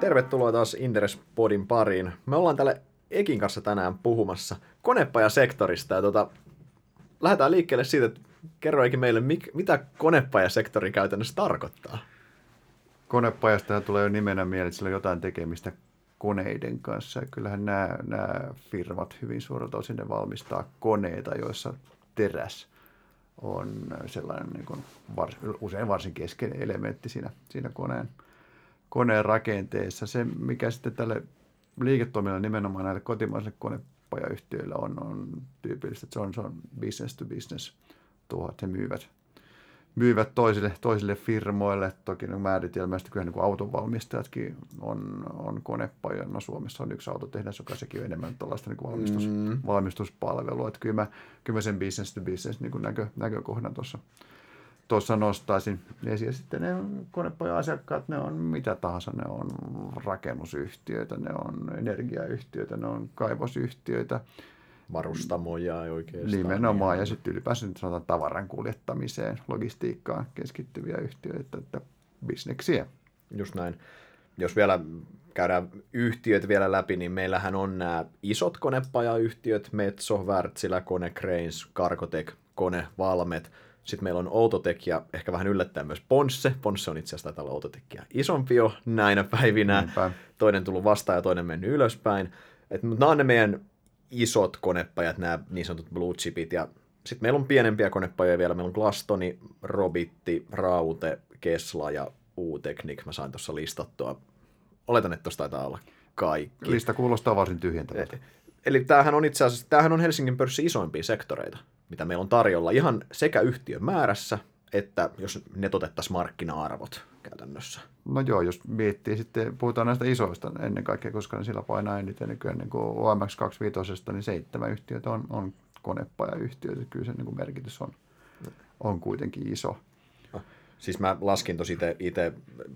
Tervetuloa taas Interes Podin pariin. Me ollaan täällä Ekin kanssa tänään puhumassa konepajasektorista ja tota, lähdetään liikkeelle siitä, että kerro Ekin meille, mik, mitä konepajasektori käytännössä tarkoittaa. Konepajasta tulee jo nimenä mieleen, että sillä on jotain tekemistä koneiden kanssa. Ja kyllähän nämä, nämä firmat hyvin suurelta osin ne valmistaa koneita, joissa teräs on sellainen niin kuin var, usein varsin keskeinen elementti siinä, siinä koneen, koneen rakenteessa. Se, mikä sitten tälle liiketoiminnalle nimenomaan näille kotimaisille konepajayhtiöille on, on tyypillistä, että se on, se on business to business että he myyvät, myyvät toisille, toisille firmoille. Toki no määritelmästi kyllä niin autonvalmistajatkin on, on konepaja. No Suomessa on yksi autotehdas, joka sekin on enemmän tällaista niin valmistus, mm. valmistuspalvelua. Että kyllä mä, kyllä mä sen business to business niin näkö, näkökohdan tuossa tuossa nostaisin esiin. Ja sitten ne konepajan asiakkaat, ne on mitä tahansa, ne on rakennusyhtiöitä, ne on energiayhtiöitä, ne on kaivosyhtiöitä. Varustamoja oikeastaan. Nimenomaan, ja sitten ylipäänsä nyt sanotaan tavaran kuljettamiseen, logistiikkaan keskittyviä yhtiöitä, että bisneksiä. Just näin. Jos vielä käydään yhtiöt vielä läpi, niin meillähän on nämä isot konepajayhtiöt, Metso, Wärtsilä, Kone Cranes, Cargotec, Kone, Valmet – sitten meillä on Outotek ja ehkä vähän yllättäen myös Ponsse. Ponsse on itse asiassa taitaa olla Outotekia isompi jo näinä päivinä. Niinpä. Toinen tullut vastaan ja toinen mennyt ylöspäin. Et, mutta nämä on ne meidän isot konepajat, nämä niin sanotut blue chipit. Ja sitten meillä on pienempiä konepajoja vielä. Meillä on Glastoni, Robitti, Raute, Kesla ja U-Technic. Mä sain tuossa listattua. Oletan, että tuossa taitaa olla kaikki. Lista kuulostaa varsin tyhjentävältä. Eli tämähän on itse asiassa, tämähän on Helsingin pörssin isoimpia sektoreita mitä meillä on tarjolla ihan sekä yhtiön määrässä, että jos netotettaisiin markkina-arvot käytännössä. No joo, jos miettii sitten, puhutaan näistä isoista ennen kaikkea, koska ne sillä painaa eniten nykyään niin kuin OMX25, niin seitsemän yhtiötä on, on konepajayhtiöitä. Kyllä se niin kuin merkitys on, on kuitenkin iso. No, siis mä laskin tosi itse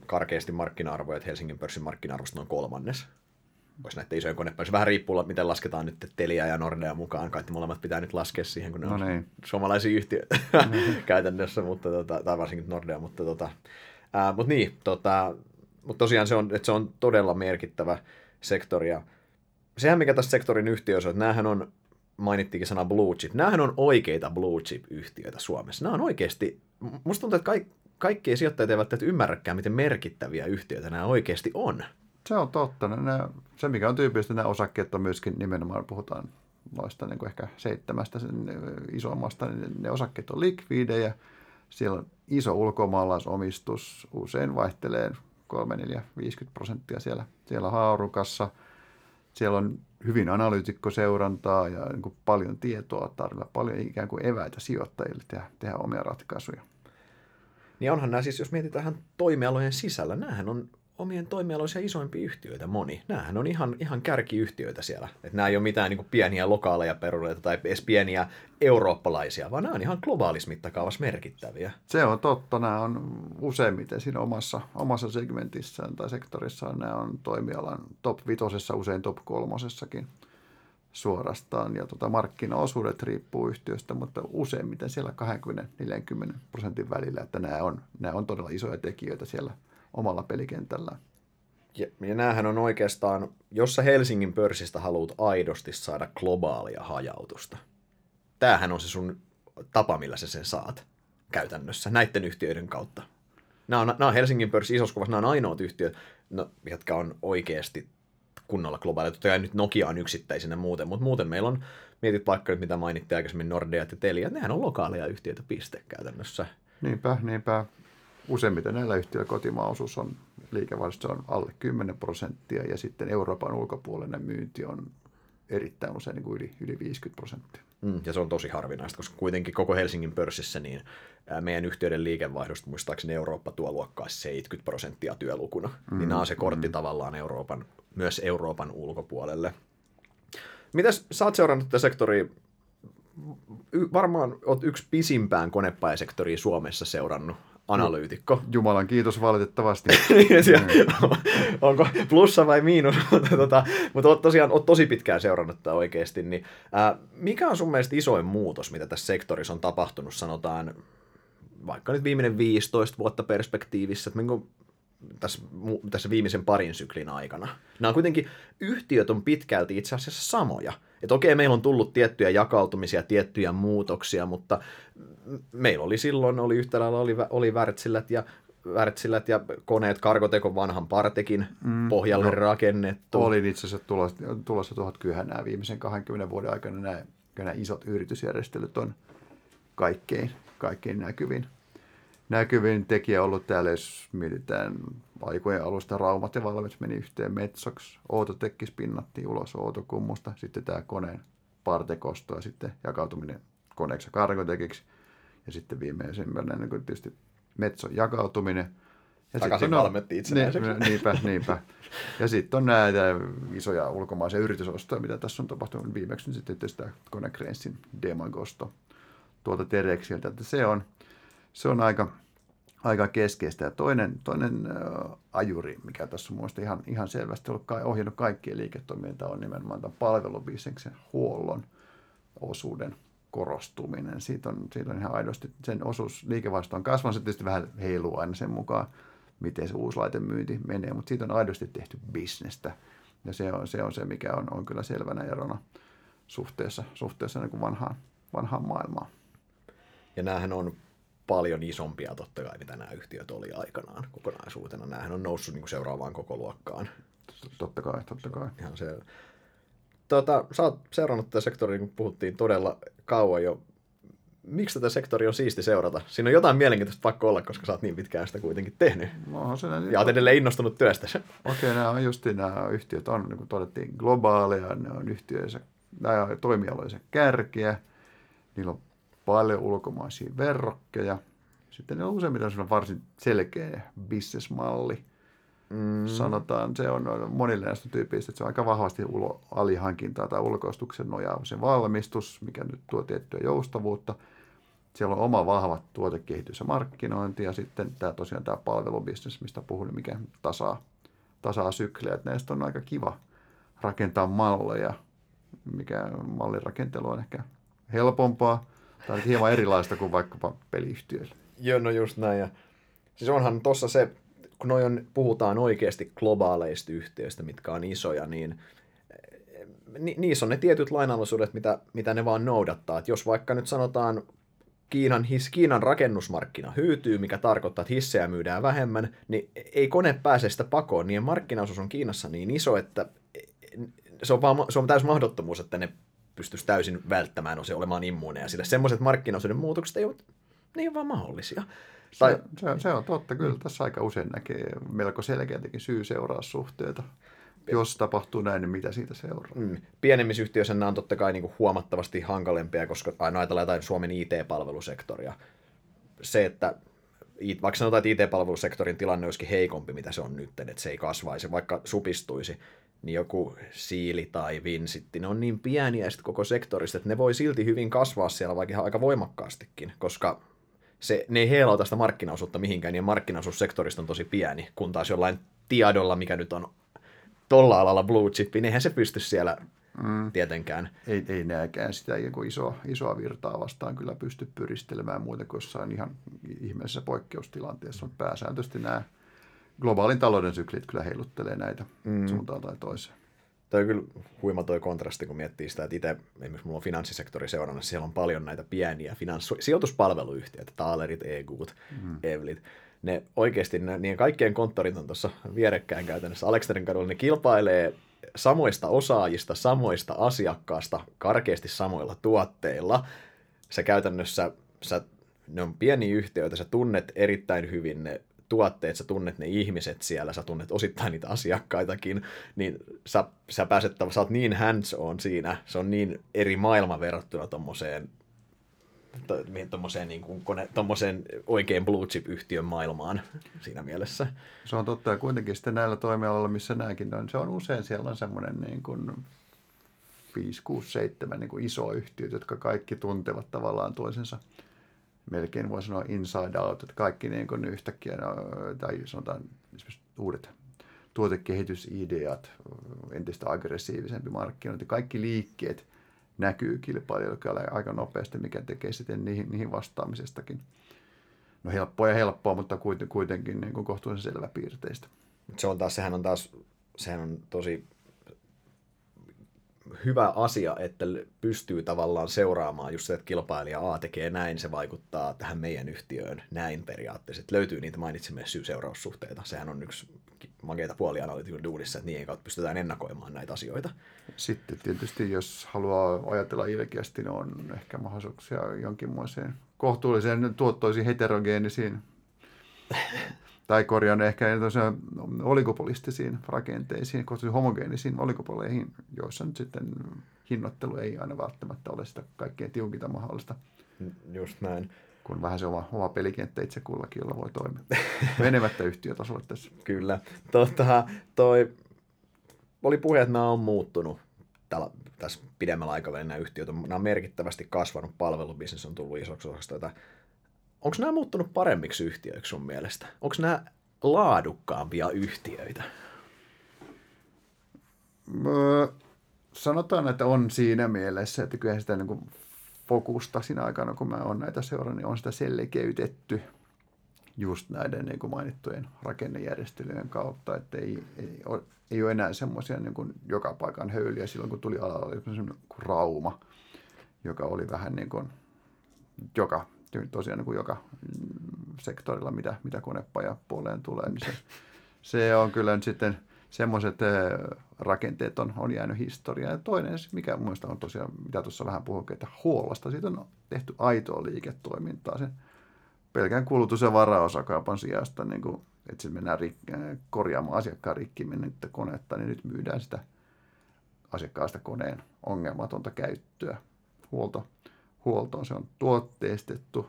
karkeasti markkina-arvoja, että Helsingin pörssin markkina-arvosta noin kolmannes voisi näitä isoja konepäiviä. Vähän riippuu, miten lasketaan nyt Telia ja Nordea mukaan. Kaikki molemmat pitää nyt laskea siihen, kun ne no niin. on suomalaisia yhtiöitä mm-hmm. käytännössä, mutta, tota, tai varsinkin Nordea. Mutta, tota, ää, mutta niin, tota, mutta tosiaan se on, että se on todella merkittävä sektori. Ja sehän, mikä tässä sektorin yhtiöissä on, että näähän on, mainittiinkin sana blue chip, näähän on oikeita blue chip-yhtiöitä Suomessa. Nämä on oikeasti, musta tuntuu, että kaikki, kaikki sijoittajat eivät ymmärräkään, miten merkittäviä yhtiöitä nämä oikeasti on. Se on totta. Ne, se, mikä on tyypillistä, nämä osakkeet on myöskin nimenomaan, puhutaan noista niin kuin ehkä seitsemästä isommasta, niin ne osakkeet on likviidejä. Siellä on iso ulkomaalaisomistus, usein vaihtelee 3, 4, 50 prosenttia siellä, siellä haarukassa. Siellä on hyvin analyytikkoseurantaa ja niin kuin paljon tietoa tarjolla, paljon ikään kuin eväitä sijoittajille tehdä, tehdä omia ratkaisuja. Niin onhan nämä siis, jos mietitään toimialojen sisällä, näähän on omien toimialoisia isoimpia yhtiöitä moni. Nämähän on ihan, ihan kärkiyhtiöitä siellä. Että nämä ei ole mitään niin pieniä lokaaleja perureita tai edes pieniä eurooppalaisia, vaan nämä on ihan globaalis mittakaavassa merkittäviä. Se on totta. Nämä on useimmiten siinä omassa, omassa segmentissään tai sektorissaan. Nämä on toimialan top vitosessa, usein top kolmosessakin suorastaan. Ja tuota, markkinaosuudet riippuu yhtiöstä, mutta useimmiten siellä 20-40 prosentin välillä, että nämä on, nämä on todella isoja tekijöitä siellä – omalla pelikentällään. Ja, ja näähän on oikeastaan, jos sä Helsingin pörssistä haluat aidosti saada globaalia hajautusta, tämähän on se sun tapa, millä sä sen saat käytännössä näiden yhtiöiden kautta. Nämä on, nämä on Helsingin pörssi isossa kuvassa, nämä on ainoat yhtiöt, no, jotka on oikeasti kunnolla globaaleja. Totta kai nyt Nokia on yksittäisenä muuten, mutta muuten meillä on, mietit vaikka nyt mitä mainittiin aikaisemmin, Nordea ja Telia, nehän on lokaaleja yhtiöitä piste käytännössä. Niinpä, niinpä useimmiten näillä yhtiöillä kotimaaosuus on liikevaihdossa on alle 10 prosenttia ja sitten Euroopan ulkopuolinen myynti on erittäin usein niin kuin yli, yli 50 prosenttia. Mm, ja se on tosi harvinaista, koska kuitenkin koko Helsingin pörssissä niin meidän yhtiöiden liikevaihdosta muistaakseni Eurooppa tuo luokkaa 70 prosenttia työlukuna. Mm, niin nämä on se kortti mm. tavallaan Euroopan, myös Euroopan ulkopuolelle. Mitäs sä oot seurannut tätä sektoria? Varmaan oot yksi pisimpään konepajasektoria Suomessa seurannut analyytikko. Jumalan kiitos valitettavasti. mm. Onko plussa vai miinus, mutta, tota, mutta oot tosiaan oot tosi pitkään seurannut tätä oikeasti. Niin, ää, mikä on sun mielestä isoin muutos, mitä tässä sektorissa on tapahtunut, sanotaan vaikka nyt viimeinen 15 vuotta perspektiivissä, että minkä, tässä, tässä viimeisen parin syklin aikana. Nämä on kuitenkin, yhtiöt on pitkälti itse asiassa samoja. Että okei, meillä on tullut tiettyjä jakautumisia, tiettyjä muutoksia, mutta meillä oli silloin, oli yhtä lailla oli, oli Wärtsilät ja Wärtsilät ja koneet Kargoteko vanhan Partekin mm, pohjalle no, rakennettu. Oli itse asiassa tulossa, tulossa tuohon kyllähän nämä viimeisen 20 vuoden aikana. Nämä, nämä isot yritysjärjestelyt on kaikkein, kaikkein näkyvin näkyvin tekijä ollut täällä, jos mietitään aikojen alusta Raumat ja Valmet meni yhteen Metsoksi, Outotekki spinnattiin ulos Outokummusta, sitten tämä koneen partekosto ja sitten jakautuminen koneeksi ja ja sitten viimeisimmänä niin tietysti Metson jakautuminen. Ja Takaisin on, valmetti itsenäiseksi. Niin, niinpä, niinpä. Ja sitten on näitä isoja ulkomaisia yritysostoja, mitä tässä on tapahtunut viimeksi, niin sitten tämä Konecranesin Demongosto tuolta Tereksiltä. Että se on, se on aika, aika keskeistä. Ja toinen, toinen äh, ajuri, mikä tässä on muista ihan, ihan selvästi ollut kai, ohjannut kaikkien liiketoimintaa, on nimenomaan tämän palvelubisneksen huollon osuuden korostuminen. Siitä on, siitä on ihan aidosti, sen osuus liikevaihto on kasvanut, se tietysti vähän heiluu aina sen mukaan, miten se uusi laitemyynti menee, mutta siitä on aidosti tehty bisnestä. Ja se on se, on se mikä on, on kyllä selvänä erona suhteessa, suhteessa niin kuin vanhaan, vanhaan maailmaan. Ja näähän on paljon isompia totta kai, mitä nämä yhtiöt oli aikanaan kokonaisuutena. Nämähän on noussut niin kuin seuraavaan koko luokkaan. Totta kai, totta kai. Ihan se. Tota, sä oot seurannut tätä sektoria, kun puhuttiin todella kauan jo. Miksi tätä sektoria on siisti seurata? Siinä on jotain mielenkiintoista pakko olla, koska sä oot niin pitkään sitä kuitenkin tehnyt. No, se ja oot edelleen innostunut työstä. Okei, okay, nämä on just nämä yhtiöt on, niin kuin todettiin, globaaleja, ne on yhtiöissä, nämä on toimialoissa kärkiä, niillä on paljon ulkomaisia verrokkeja. Sitten ne on useimmiten varsin selkeä bisnesmalli. Mm. Sanotaan, se on monille näistä tyypeistä, että se on aika vahvasti ulo, alihankintaa tai ulkoistuksen nojaava se valmistus, mikä nyt tuo tiettyä joustavuutta. Siellä on oma vahva tuotekehitys ja markkinointi ja sitten tämä tosiaan tämä palvelubisnes, mistä puhun, mikä tasaa, tasaa syklejä. Että näistä on aika kiva rakentaa malleja, mikä mallirakentelu on ehkä helpompaa, Tämä on hieman erilaista kuin vaikkapa peliyhtiöillä. Joo, no just näin. Ja siis onhan tuossa se, kun noin puhutaan oikeasti globaaleista yhtiöistä, mitkä on isoja, niin ni, niissä on ne tietyt lainalaisuudet, mitä, mitä ne vaan noudattaa. Et jos vaikka nyt sanotaan Kiinan, his, Kiinan rakennusmarkkina hyytyy, mikä tarkoittaa, että hissejä myydään vähemmän, niin ei kone pääse sitä pakoon. Niin markkinaosuus on Kiinassa niin iso, että se on, vaan, se on täys mahdottomuus, että ne pystyisi täysin välttämään on se olemaan immuuneja, sillä semmoiset markkinaosuuden muutokset ei ole, ne ei ole vaan mahdollisia. Se, tai, se, se on totta, kyllä tässä aika usein näkee melko selkeätikin syy-seuraussuhteita. Jos tapahtuu näin, niin mitä siitä seuraa? Mm. Pienemmissä yhtiöissä nämä on totta kai niin kuin huomattavasti hankalempia, koska aina ajatellaan jotain Suomen IT-palvelusektoria. Se, että vaikka sanotaan, että IT-palvelusektorin tilanne olisikin heikompi, mitä se on nyt, että se ei kasvaisi, vaikka supistuisi, niin joku siili tai vinsitti, ne on niin pieniä sitten koko sektorista, että ne voi silti hyvin kasvaa siellä vaikka aika voimakkaastikin, koska se, ne ei heilauta sitä markkinaosuutta mihinkään, niin markkinaosuus sektorista on tosi pieni, kun taas jollain tiedolla, mikä nyt on tolla alalla blue chip, niin eihän se pysty siellä mm. tietenkään. Ei, ei nääkään sitä isoa, isoa virtaa vastaan kyllä pysty pyristelemään muuta kuin jossain ihan ihmeessä poikkeustilanteessa, mutta pääsääntöisesti nämä globaalin talouden syklit kyllä heiluttelee näitä mm. suuntaan tai toiseen. Toi on kyllä huima toi kontrasti, kun miettii sitä, että itse, esimerkiksi mulla on finanssisektori seurannassa, siellä on paljon näitä pieniä finanssi- sijoituspalveluyhtiöitä, Taalerit, Egut, mm. Evlit. Ne oikeasti, ne, niiden kaikkien konttorit on tuossa vierekkäin käytännössä Aleksterin kadulla, ne kilpailee samoista osaajista, samoista asiakkaasta, karkeasti samoilla tuotteilla. Sä käytännössä, sä, ne on pieniä yhtiöitä, sä tunnet erittäin hyvin ne tuotteet, sä tunnet ne ihmiset siellä, sä tunnet osittain niitä asiakkaitakin, niin sä, sä pääset, sä oot niin hands on siinä, se on niin eri maailma verrattuna tommoseen tuommoiseen niin kuin kone, oikein blue chip-yhtiön maailmaan siinä mielessä. Se on totta, ja kuitenkin sitten näillä toimialoilla, missä nämäkin on, se on usein siellä on semmoinen niin kuin 5, 6, 7 niin kuin iso yhtiöt, jotka kaikki tuntevat tavallaan toisensa melkein voi sanoa inside out, että kaikki niin kuin yhtäkkiä, no, tai sanotaan esimerkiksi uudet tuotekehitysideat, entistä aggressiivisempi markkinointi, kaikki liikkeet näkyy kilpailijoille aika nopeasti, mikä tekee sitten niihin, niihin vastaamisestakin no helppoa ja helppoa, mutta kuitenkin niin kuin kohtuullisen selväpiirteistä. Se on taas, sehän on taas, sehän on tosi hyvä asia, että pystyy tavallaan seuraamaan just se, että kilpailija A tekee näin, se vaikuttaa tähän meidän yhtiöön näin periaatteessa. Että löytyy niitä mainitsemme syy-seuraussuhteita. Sehän on yksi makeita puolia duunissa, että niiden kautta pystytään ennakoimaan näitä asioita. Sitten tietysti, jos haluaa ajatella ilkeästi, niin on ehkä mahdollisuuksia jonkinmoiseen kohtuulliseen tuottoisiin heterogeenisiin tai korjaan ehkä oligopolistisiin rakenteisiin, koska homogeenisiin oligopoleihin, joissa nyt sitten hinnoittelu ei aina välttämättä ole sitä kaikkein tiukinta mahdollista. Just näin. Kun vähän se oma, oma pelikenttä itse kullakin, jolla voi toimia. Menemättä yhtiötasolle tässä. Kyllä. Tota, toi, oli puhe, että nämä on muuttunut tällä, tässä pidemmällä aikavälillä nämä yhtiöt. Nämä on merkittävästi kasvanut, palvelubisnes on tullut isoksi osaksi tätä onko nämä muuttunut paremmiksi yhtiöiksi sun mielestä? Onko nämä laadukkaampia yhtiöitä? Sanotaan, että on siinä mielessä, että kyllä sitä niin kuin fokusta siinä aikana, kun mä oon näitä seurannut, niin on sitä selkeytetty just näiden niin kuin mainittujen rakennejärjestelyjen kautta, että ei, ei, ole, ei ole enää semmoisia niin kuin joka paikan höyliä silloin, kun tuli alalla oli semmoinen rauma, joka oli vähän niin kuin joka tosiaan niin kuin joka sektorilla, mitä, mitä konepajapuoleen tulee, niin se, se on kyllä nyt sitten semmoiset rakenteet on, on jäänyt historiaan. Ja toinen, mikä mielestäni on tosiaan, mitä tuossa vähän puhuin, että huollosta, siitä on tehty aitoa liiketoimintaa sen pelkän kulutus- ja varaosakaupan sijasta, niin kuin, että sitten mennään rik- korjaamaan asiakkaan rikki mennyttä konetta, niin nyt myydään sitä asiakkaasta koneen ongelmatonta käyttöä. Huolto, huoltoon. Se on tuotteistettu.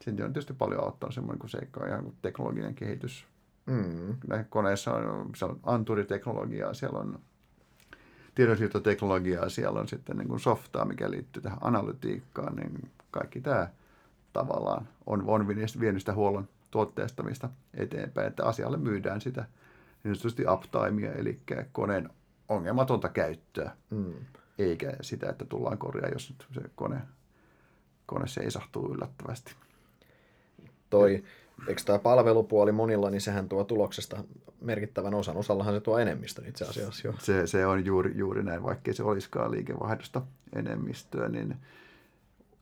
Sitten on tietysti paljon auttanut semmoinen kuin seikka, ihan kuin teknologinen kehitys. Mm. Näissä koneissa on, siellä on anturiteknologiaa, siellä on tiedonsiirtoteknologiaa, siellä on sitten niin kuin softaa, mikä liittyy tähän analytiikkaan, niin kaikki tämä tavallaan on, on vienyt sitä huollon tuotteistamista eteenpäin, että asialle myydään sitä niin sanotusti uptimea, eli koneen ongelmatonta käyttöä. Mm eikä sitä, että tullaan korjaa, jos nyt se kone, kone seisahtuu yllättävästi. Toi, eikö tämä palvelupuoli monilla, niin sehän tuo tuloksesta merkittävän osan. Osallahan se tuo enemmistön itse asiassa jo. Se, se on juuri, juuri näin, vaikkei se olisikaan liikevaihdosta enemmistöä, niin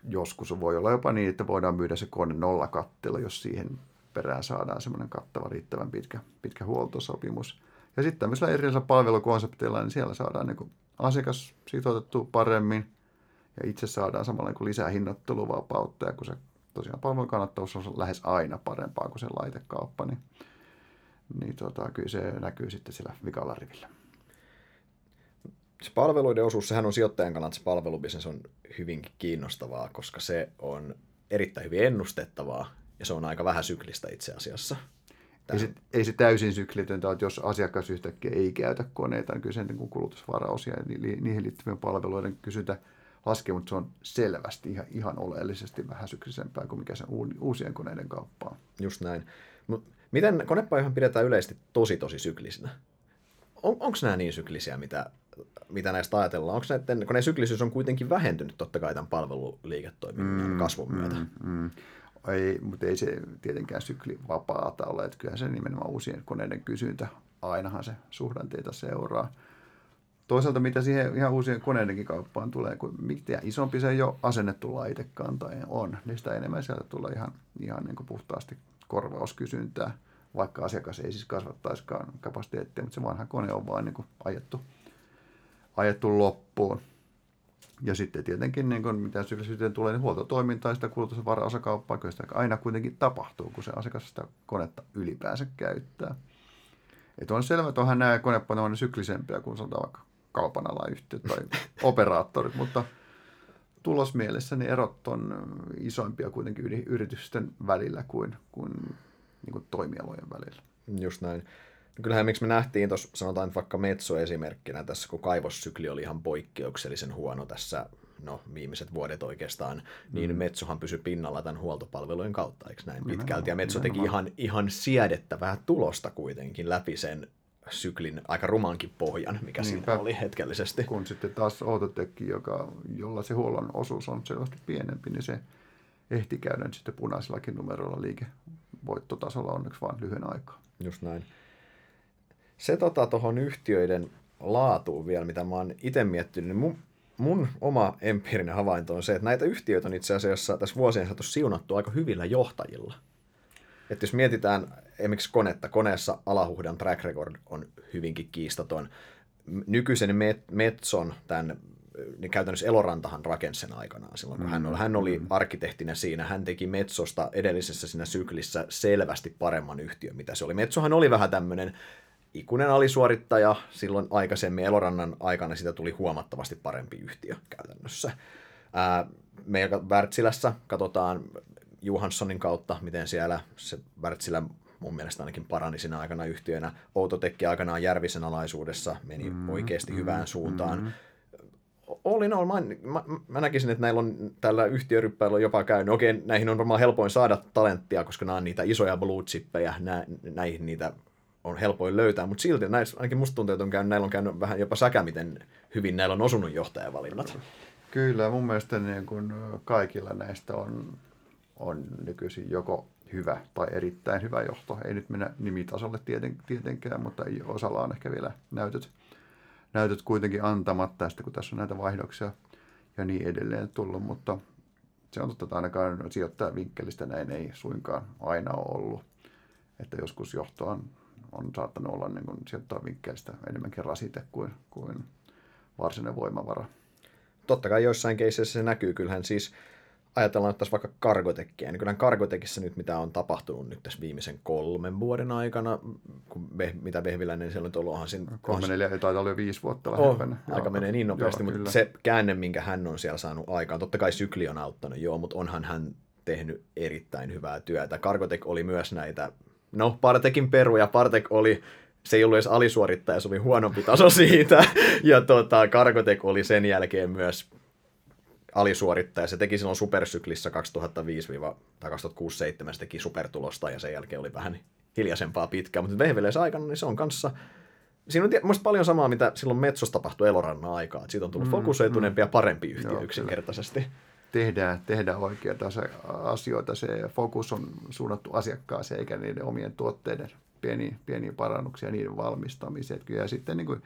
joskus voi olla jopa niin, että voidaan myydä se kone nollakattelo, jos siihen perään saadaan semmoinen kattava, riittävän pitkä, pitkä huoltosopimus. Ja sitten tämmöisillä erilaisilla palvelukonsepteilla, niin siellä saadaan niin asiakas sitoutettu paremmin ja itse saadaan samalla niin lisää hinnoitteluvapautta ja kun se tosiaan palvelun kannattavuus on lähes aina parempaa kuin se laitekauppa, niin, niin tota, kyllä se näkyy sitten sillä vikalla rivillä. Se palveluiden osuus, sehän on sijoittajan kannalta, se palvelubisnes on hyvinkin kiinnostavaa, koska se on erittäin hyvin ennustettavaa ja se on aika vähän syklistä itse asiassa. Ei se, ei se täysin syklitöntä, että jos asiakas yhtäkkiä ei käytä koneita, niin kyllä sen niin kulutusvaraus ja niihin liittyvien palveluiden kysyntä laskee, mutta se on selvästi ihan, ihan oleellisesti vähän syklisempää kuin mikä se uusien koneiden kauppa on. Just näin. Mut miten konepajohan pidetään yleisesti tosi tosi syklisinä? On, Onko nämä niin syklisiä, mitä, mitä näistä ajatellaan? Onko näiden, kun ne syklisyys on kuitenkin vähentynyt totta kai tämän palveluliiketoiminnan mm, kasvun myötä? Mm, mm ei, mutta ei se tietenkään sykli vapaata ole, että kyllähän se nimenomaan uusien koneiden kysyntä, ainahan se suhdanteita seuraa. Toisaalta mitä siihen ihan uusien koneidenkin kauppaan tulee, kun mitä isompi se jo asennettu laitekanta on, niin sitä enemmän sieltä tulee ihan, ihan niin kuin puhtaasti korvauskysyntää, vaikka asiakas ei siis kasvattaisikaan kapasiteettia, mutta se vanha kone on vain niin kuin ajettu, ajettu loppuun. Ja sitten tietenkin, niin kun mitä syklisyyteen tulee, niin huoltotoimintaa ja sitä kulutus- varaosakauppaa, kyllä sitä aina kuitenkin tapahtuu, kun se asiakas sitä konetta ylipäänsä käyttää. Että on selvä, että onhan nämä konepaneet syklisempiä kuin sanotaan vaikka kaupan yhtiöt tai operaattorit, mutta tulosmielessä niin erot on isoimpia kuitenkin yritysten välillä kuin, kuin, niin kuin toimialojen välillä. Just näin. Kyllähän miksi me nähtiin tuossa, sanotaan nyt vaikka Metso esimerkkinä tässä, kun kaivossykli oli ihan poikkeuksellisen huono tässä, no viimeiset vuodet oikeastaan, niin mm. Metsohan pysyi pinnalla tämän huoltopalvelujen kautta, eikö näin pitkälti, ja Metso teki ihan, ihan siedettävää tulosta kuitenkin läpi sen syklin aika rumankin pohjan, mikä Niinpä. siinä oli hetkellisesti. Kun sitten taas Outotec, joka, jolla se huollon osuus on selvästi pienempi, niin se ehti käydä sitten punaisillakin numeroilla liike voittotasolla onneksi vain lyhyen aikaa. Just näin. Se tota tuohon yhtiöiden laatuun vielä, mitä mä oon itse miettinyt, niin mun, mun oma empiirinen havainto on se, että näitä yhtiöitä on itse asiassa tässä vuosien saatossa siunattu aika hyvillä johtajilla. Että jos mietitään esimerkiksi konetta, koneessa alahuhdan track record on hyvinkin kiistaton. Nykyisen Metson, tämän niin käytännössä Elorantahan rakensi sen aikanaan silloin, kun mm, hän oli, hän oli mm. arkkitehtinä siinä. Hän teki Metsosta edellisessä siinä syklissä selvästi paremman yhtiön, mitä se oli. Metsohan oli vähän tämmöinen ikuinen alisuorittaja silloin aikaisemmin. Elorannan aikana sitä tuli huomattavasti parempi yhtiö käytännössä. Ää, meillä Wärtsilässä katsotaan Johanssonin kautta, miten siellä se Wärtsilä mun mielestä ainakin parani siinä aikana yhtiönä. Outotekki aikanaan Järvisen alaisuudessa meni mm, oikeasti mm, hyvään suuntaan. Mm. All, mä, mä, mä, näkisin, että näillä on tällä yhtiöryppäillä jopa käynyt. Okei, näihin on varmaan helpoin saada talenttia, koska nämä on niitä isoja blue chippejä, nä, näihin niitä on helpoin löytää, mutta silti näissä, ainakin musta tuntuu, että on käynyt, näillä on käynyt vähän jopa säkä, miten hyvin näillä on osunut johtajavalinnat. Kyllä, mun mielestä niin kuin kaikilla näistä on, on nykyisin joko hyvä tai erittäin hyvä johto. Ei nyt mennä nimitasolle tieten, tietenkään, mutta osalla on ehkä vielä näytöt, näytöt kuitenkin antamatta tästä, kun tässä on näitä vaihdoksia ja niin edelleen tullut, mutta se on totta, että ainakaan sijoittajan vinkkelistä näin ei suinkaan aina ole ollut. Että joskus johto on, on saattanut olla niin sijoittajan vinkkelistä enemmänkin rasite kuin, kuin varsinainen voimavara. Totta kai joissain keisseissä se näkyy. Kyllähän siis ajatellaan että tässä vaikka Cargotekkiä, niin kyllä Cargotekissa nyt mitä on tapahtunut nyt tässä viimeisen kolmen vuoden aikana, kun be, mitä Vehviläinen siellä on ollut, onhan siinä... Kolme, neljä, taitaa olla jo viisi vuotta oh, Aika menee niin nopeasti, joo, mutta kyllä. se käänne, minkä hän on siellä saanut aikaan, totta kai sykli on auttanut, joo, mutta onhan hän tehnyt erittäin hyvää työtä. Cargotek oli myös näitä, no Partekin peruja, Partek oli se ei ollut edes alisuorittaja, se oli huonompi taso siitä. Ja tota, Cargotek oli sen jälkeen myös alisuorittaja. Se teki silloin supersyklissä 2005 tai 2006-2007 se teki supertulosta ja sen jälkeen oli vähän hiljaisempaa pitkään. Mutta Vehveleessä aikana niin se on kanssa Siinä on tietysti paljon samaa, mitä silloin Metsossa tapahtui Elorannan aikaa. Että siitä on tullut mm, fokusoituneempi mm. ja parempi yhtiö Joo, yksinkertaisesti. Kyllä. Tehdään, tehdään oikeita asioita. Se fokus on suunnattu asiakkaaseen eikä niiden omien tuotteiden pieniä, pieniä parannuksia niiden valmistamiseen. Ja sitten niin kuin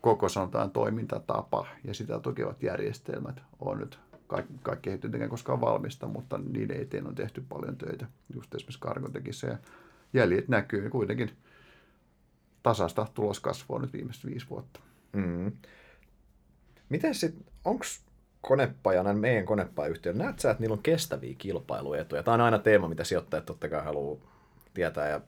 koko sanotaan toimintatapa ja sitä tukevat järjestelmät on nyt kaikki, kaikki ei tietenkään koskaan valmista, mutta niiden eteen on tehty paljon töitä, just esimerkiksi Cargotekissa ja jäljet näkyy kuitenkin tasasta tuloskasvua nyt viimeiset viisi vuotta. Mm. Miten sitten, onko konepajana, meidän konepajayhtiöllä, näet sä, että niillä on kestäviä kilpailuetuja? Tämä on aina teema, mitä sijoittajat totta kai haluaa tietää ja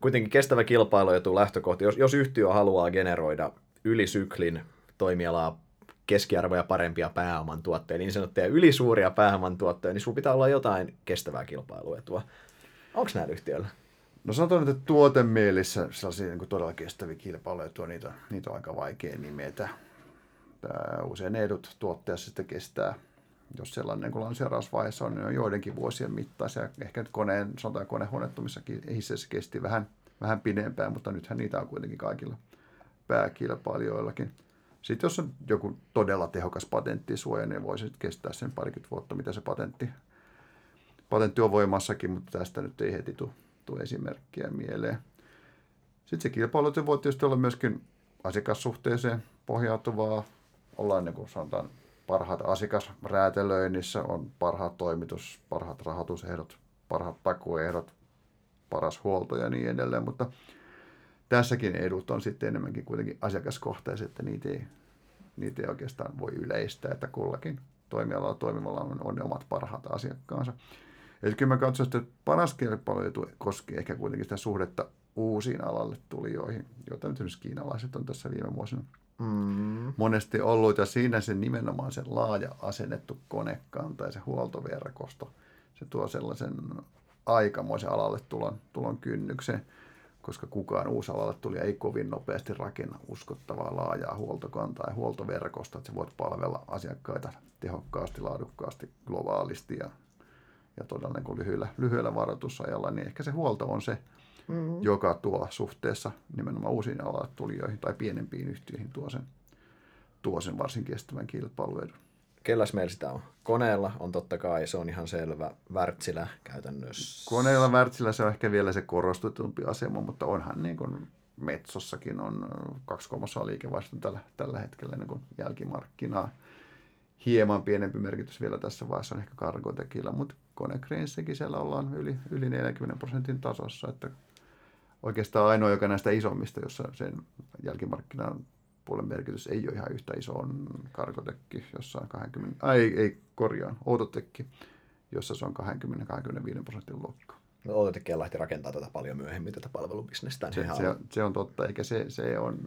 kuitenkin kestävä kilpailuetu lähtökohta, jos, jos yhtiö haluaa generoida yli syklin toimialaa keskiarvoja parempia pääoman tuotteja, niin sanottuja ylisuuria pääoman tuotteja, niin sinulla pitää olla jotain kestävää kilpailuetua. Onko näillä yhtiöillä? No sanotaan, että tuotemielissä sellaisia niin todella kestäviä kilpailuetuja, niitä, niitä on aika vaikea nimetä. Usein edut tuotteessa sitten kestää, jos sellainen kun lanseerausvaiheessa on, niin on joidenkin vuosien mittaisia. Ehkä nyt koneen, sanotaan konehuonettomissa hisseissä kesti vähän, vähän pidempään, mutta nythän niitä on kuitenkin kaikilla pääkilpailijoillakin. Sitten jos on joku todella tehokas patenttisuoja, niin voisi kestää sen parikymmentä vuotta, mitä se patentti, patentti on voimassakin, mutta tästä nyt ei heti tule esimerkkiä mieleen. Sitten se kilpailu voi tietysti olla myöskin asiakassuhteeseen pohjautuvaa. Ollaan niin kuin sanotaan parhaat asiakasräätelöinnissä, on parhaat toimitus, parhaat rahoitusehdot, parhaat takuehdot, paras huolto ja niin edelleen, mutta tässäkin edut on sitten enemmänkin kuitenkin asiakaskohtaiset, että niitä ei, niitä ei oikeastaan voi yleistää, että kullakin toimialalla toimivalla on, on ne omat parhaat asiakkaansa. Eli kyllä mä katson, että paras kilpailuetu koskee ehkä kuitenkin sitä suhdetta uusiin alalle tulijoihin, joita nyt esimerkiksi kiinalaiset on tässä viime vuosina mm. monesti ollut. Ja siinä se nimenomaan se laaja asennettu konekanta ja se huoltoverkosto, se tuo sellaisen aikamoisen alalle tulon, tulon kynnyksen koska kukaan uusalalle tuli ei kovin nopeasti rakenna uskottavaa laajaa huoltokantaa ja huoltoverkosta, että sä voit palvella asiakkaita tehokkaasti, laadukkaasti, globaalisti ja, ja todella niin lyhyellä, lyhyellä varoitusajalla, niin ehkä se huolto on se, mm-hmm. joka tuo suhteessa nimenomaan uusiin tulijoihin tai pienempiin yhtiöihin tuo sen, tuo sen varsin kestävän kilpailuedun. kelläs meillä sitä on? Koneella on totta kai, se on ihan selvä. Wärtsilä käytännössä. Koneella Wärtsilä se on ehkä vielä se korostetumpi asema, mutta onhan niin kuin Metsossakin on kaksi kolmasosaa liikevaihtoa tällä, tällä hetkellä niin kuin jälkimarkkinaa. Hieman pienempi merkitys vielä tässä vaiheessa on ehkä Cargotekilla, mutta Konecranessäkin siellä ollaan yli, yli 40 prosentin tasossa, että oikeastaan ainoa, joka näistä isommista, jossa sen jälkimarkkinan puolen merkitys ei ole ihan yhtä iso, on Cargotekki, jossa on 20, ai, ei, ei korjaan, Outotekki, jossa se on 20-25 prosentin luokkaa. No, Outotekkiä lähti rakentaa tätä paljon myöhemmin, tätä palvelubisnestä. Se, se, on, se, on totta, eikä se, se on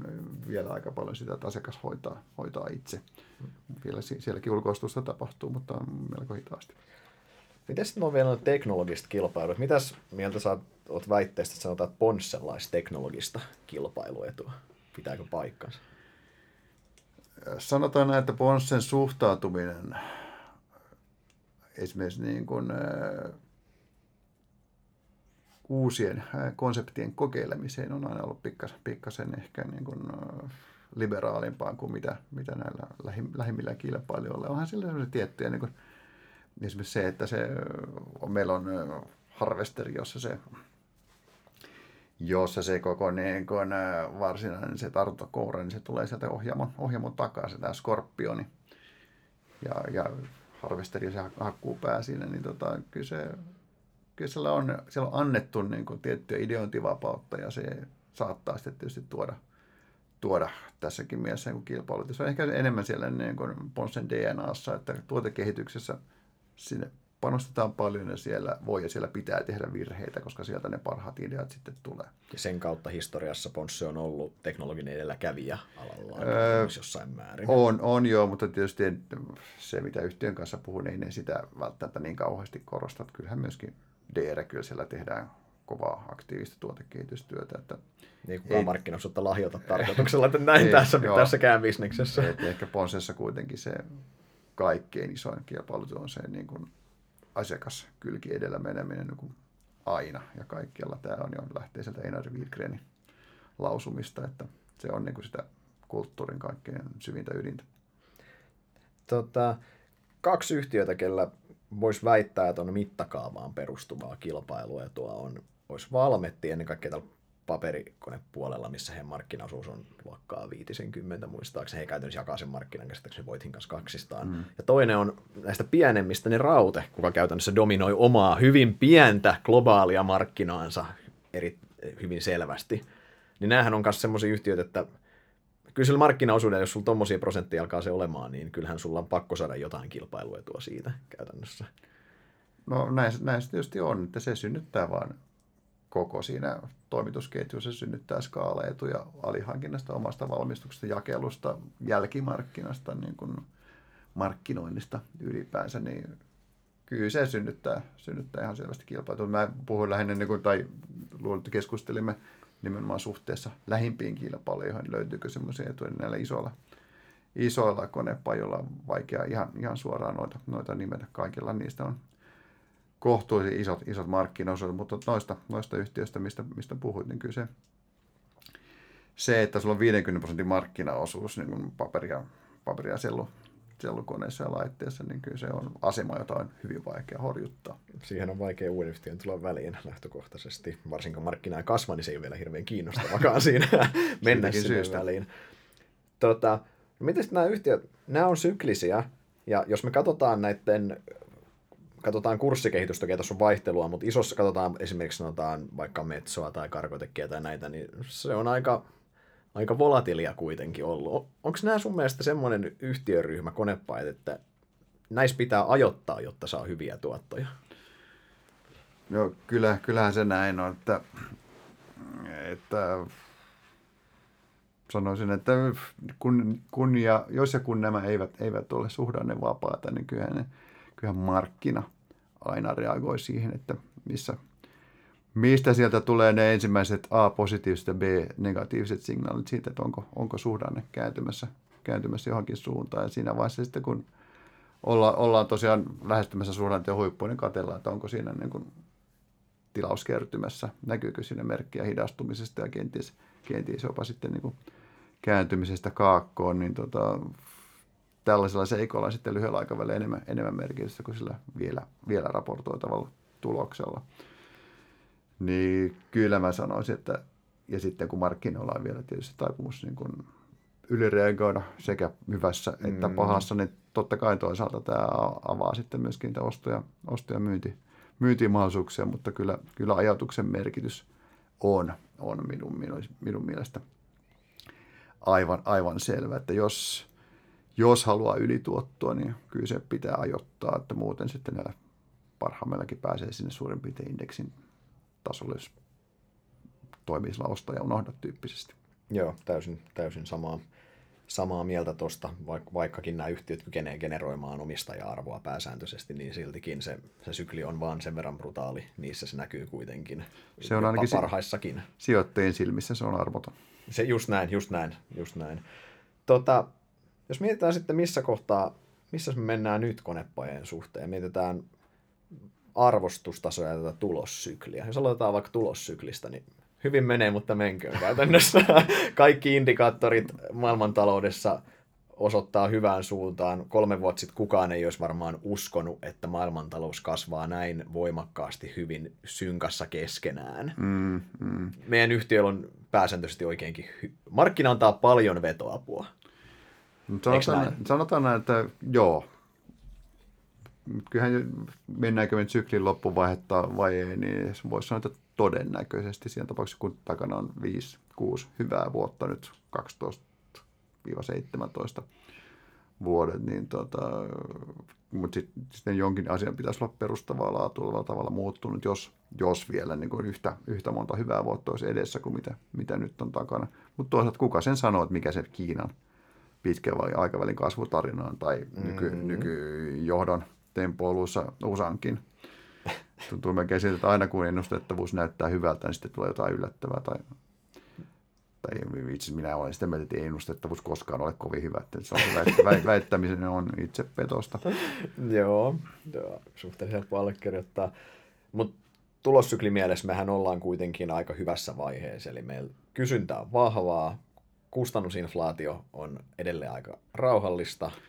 vielä aika paljon sitä, että asiakas hoitaa, hoitaa itse. Vielä sielläkin ulkoistusta tapahtuu, mutta melko hitaasti. Miten sitten on vielä teknologista kilpailua? Mitäs mieltä sä oot väitteestä, että sanotaan, että Ponssella teknologista kilpailuetua? Pitääkö paikkansa? Sanotaan näin, että Ponssen suhtautuminen esimerkiksi niin kuin, äh, uusien äh, konseptien kokeilemiseen on aina ollut pikkasen, pikkasen ehkä niin kuin, äh, liberaalimpaa kuin mitä, mitä näillä lähimmillä kilpailijoilla. Onhan sillä tiettyjä niin kuin, esimerkiksi se, että se, meillä on harvesteri, jossa se, jossa se koko niin kun, varsinainen se tartuntakoura, niin se tulee sieltä ohjaamon, ohjaamon takaa, se tämä skorpioni. Ja, ja harvesteri se hakkuu pää siinä, niin tota, kyllä, se, kyllä siellä, on, siellä on annettu niin kuin, tiettyä ideointivapautta ja se saattaa sitten tietysti tuoda, tuoda tässäkin mielessä niin kilpailut. Se on ehkä enemmän siellä niin kuin Ponsen DNAssa, että tuotekehityksessä – sinne panostetaan paljon ja siellä voi ja siellä pitää tehdä virheitä, koska sieltä ne parhaat ideat sitten tulee. Ja sen kautta historiassa Ponsse on ollut teknologinen edelläkävijä alalla öö, jossain määrin. On, on joo, mutta tietysti se, mitä yhtiön kanssa puhun, niin ei ne sitä välttämättä niin kauheasti korosta. Kyllähän myöskin DR, kyllä siellä tehdään kovaa aktiivista tuotekehitystyötä. Että niin kukaan markkinoisuutta lahjota tarkoituksella, että näin ei, tässä, joo, tässäkään bisneksessä. Et ehkä Ponsessa kuitenkin se kaikkein isoin kilpailu on se niin kuin asiakaskylki edellä meneminen niin kuin aina ja kaikkialla. Tämä on jo lähtee sieltä Einar Wilgrenin lausumista, että se on niin kuin sitä kulttuurin kaikkein syvintä ydintä. Tota, kaksi yhtiötä, kellä voisi väittää, että on mittakaavaan perustuvaa kilpailua, tuo on, olisi Valmetti ennen kaikkea paperikonepuolella, missä heidän markkinaosuus on luokkaa 50 muistaakseni. He käytännössä jakaa sen markkinan käsittääkseni Voithin kanssa kaksistaan. Mm. Ja toinen on näistä pienemmistä, niin Raute, kuka käytännössä dominoi omaa hyvin pientä globaalia markkinaansa eri, hyvin selvästi. Niin näähän on myös semmoisia yhtiöitä, että kyllä sillä markkinaosuudella, jos sulla tommosia prosenttia alkaa se olemaan, niin kyllähän sulla on pakko saada jotain kilpailuetua siitä käytännössä. No näin, näin se tietysti on, että se synnyttää vaan koko siinä toimitusketjussa synnyttää skaalaetuja alihankinnasta, omasta valmistuksesta, jakelusta, jälkimarkkinasta, niin kuin markkinoinnista ylipäänsä, niin kyllä se synnyttää, synnyttää ihan selvästi kilpailua. Mä puhuin lähinnä, niin kuin, tai luulen, että keskustelimme nimenomaan suhteessa lähimpiin kilpailijoihin, löytyykö semmoisia etuja näillä isoilla, isoilla konepajoilla, vaikea ihan, ihan suoraan noita, noita nimetä. Kaikilla niistä on kohtuullisen isot, isot markkinaosuudet, mutta noista, noista yhtiöistä, mistä, mistä puhuit, niin kyllä se, se, että sulla on 50 prosentin markkinaosuus niin kuin paperia, paperia sellu, sellukoneessa ja laitteessa, niin kyllä se on asema, jota on hyvin vaikea horjuttaa. Siihen on vaikea uuden yhtiön tulla väliin lähtökohtaisesti. Varsinkin markkina kasva, niin se ei ole vielä hirveän kiinnostavakaan siinä mennä sinne syystä. väliin. Tota, miten nämä yhtiöt, nämä on syklisiä, ja jos me katsotaan näiden katsotaan kurssikehitystä, tässä on vaihtelua, mutta isossa katsotaan esimerkiksi sanotaan vaikka Metsoa tai Karkotekkiä tai näitä, niin se on aika, aika volatilia kuitenkin ollut. Onko nämä sun mielestä semmoinen yhtiöryhmä, konepait, että näissä pitää ajoittaa, jotta saa hyviä tuottoja? No kyllä, kyllähän se näin on, että, että sanoisin, että kun, kun ja, jos ja kun nämä eivät, eivät ole suhdannevapaata, niin kyllähän, ne, kyllähän markkina – aina reagoi siihen, että missä, mistä sieltä tulee ne ensimmäiset A-positiiviset ja B-negatiiviset signaalit siitä, että onko, onko suhdanne kääntymässä, kääntymässä johonkin suuntaan. Ja siinä vaiheessa sitten, kun olla, ollaan tosiaan lähestymässä suhdanteen huippua, niin katsellaan, että onko siinä niin kuin tilauskertymässä, näkyykö siinä merkkiä hidastumisesta ja kenties, kenties jopa sitten niin kuin kääntymisestä kaakkoon, niin tota, tällaisella seikolla on sitten lyhyellä aikavälillä enemmän, enemmän merkitystä kuin sillä vielä, vielä raportoitavalla tuloksella. Niin kyllä mä sanoisin, että ja sitten kun markkinoilla on vielä tietysti taipumus niin kuin ylireagoida sekä hyvässä että mm. pahassa, niin totta kai toisaalta tämä avaa sitten myöskin niitä osto- osto- ja myynti, myyntimahdollisuuksia, mutta kyllä, kyllä ajatuksen merkitys on, on minun, minun, minun mielestä aivan, aivan selvä, että jos, jos haluaa ylituottoa, niin kyllä se pitää ajoittaa, että muuten sitten näillä parhaimmillakin pääsee sinne suurin piirtein indeksin tasolle, jos toimii sillä ja unohda tyyppisesti. Joo, täysin, täysin samaa, samaa mieltä tuosta, vaikkakin nämä yhtiöt kykenee generoimaan omistaja-arvoa pääsääntöisesti, niin siltikin se, se sykli on vaan sen verran brutaali. Niissä se näkyy kuitenkin se on ainakin parhaissakin. Sijoittajien silmissä se on arvoton. Se just näin, just näin, just näin. Tota, jos mietitään sitten missä kohtaa, missä me mennään nyt konepajojen suhteen, mietitään arvostustasoja ja tätä tulossykliä. Jos aloitetaan vaikka tulossyklistä, niin hyvin menee, mutta menköön käytännössä. Kaikki indikaattorit maailmantaloudessa osoittaa hyvään suuntaan. Kolme vuotta sitten kukaan ei olisi varmaan uskonut, että maailmantalous kasvaa näin voimakkaasti hyvin synkassa keskenään. Mm, mm. Meidän yhtiöllä on pääsääntöisesti oikeinkin... Hy- Markkina antaa paljon vetoapua. Sanotaan, näin? sanotaan näin, että joo. Kyllähän mennäänkö me syklin loppuvaihetta vai ei, niin voisi sanoa, että todennäköisesti siinä tapauksessa, kun takana on 5-6 hyvää vuotta nyt 12-17 vuodet, niin tota, mutta sitten sit jonkin asian pitäisi olla perustavaa laatua tavalla muuttunut, jos, jos vielä niin kuin yhtä, yhtä monta hyvää vuotta olisi edessä kuin mitä, mitä nyt on takana. Mutta toisaalta kuka sen sanoo, että mikä se Kiinan pitkän aikavälin kasvutarina on tai nyky, mm-hmm. nykyjohdon tempoiluissa USAnkin tuntuu melkein siltä, että aina kun ennustettavuus näyttää hyvältä, niin sitten tulee jotain yllättävää. Tai, tai itse minä olen sitä mieltä, että ei ennustettavuus koskaan ole kovin hyvä. Että se on, väittämisen on itse petosta. Joo, suhteellisen helppo allekirjoittaa. Mutta tulossykli mehän ollaan kuitenkin aika hyvässä vaiheessa. Eli meillä kysyntä on vahvaa, kustannusinflaatio on edelleen aika rauhallista –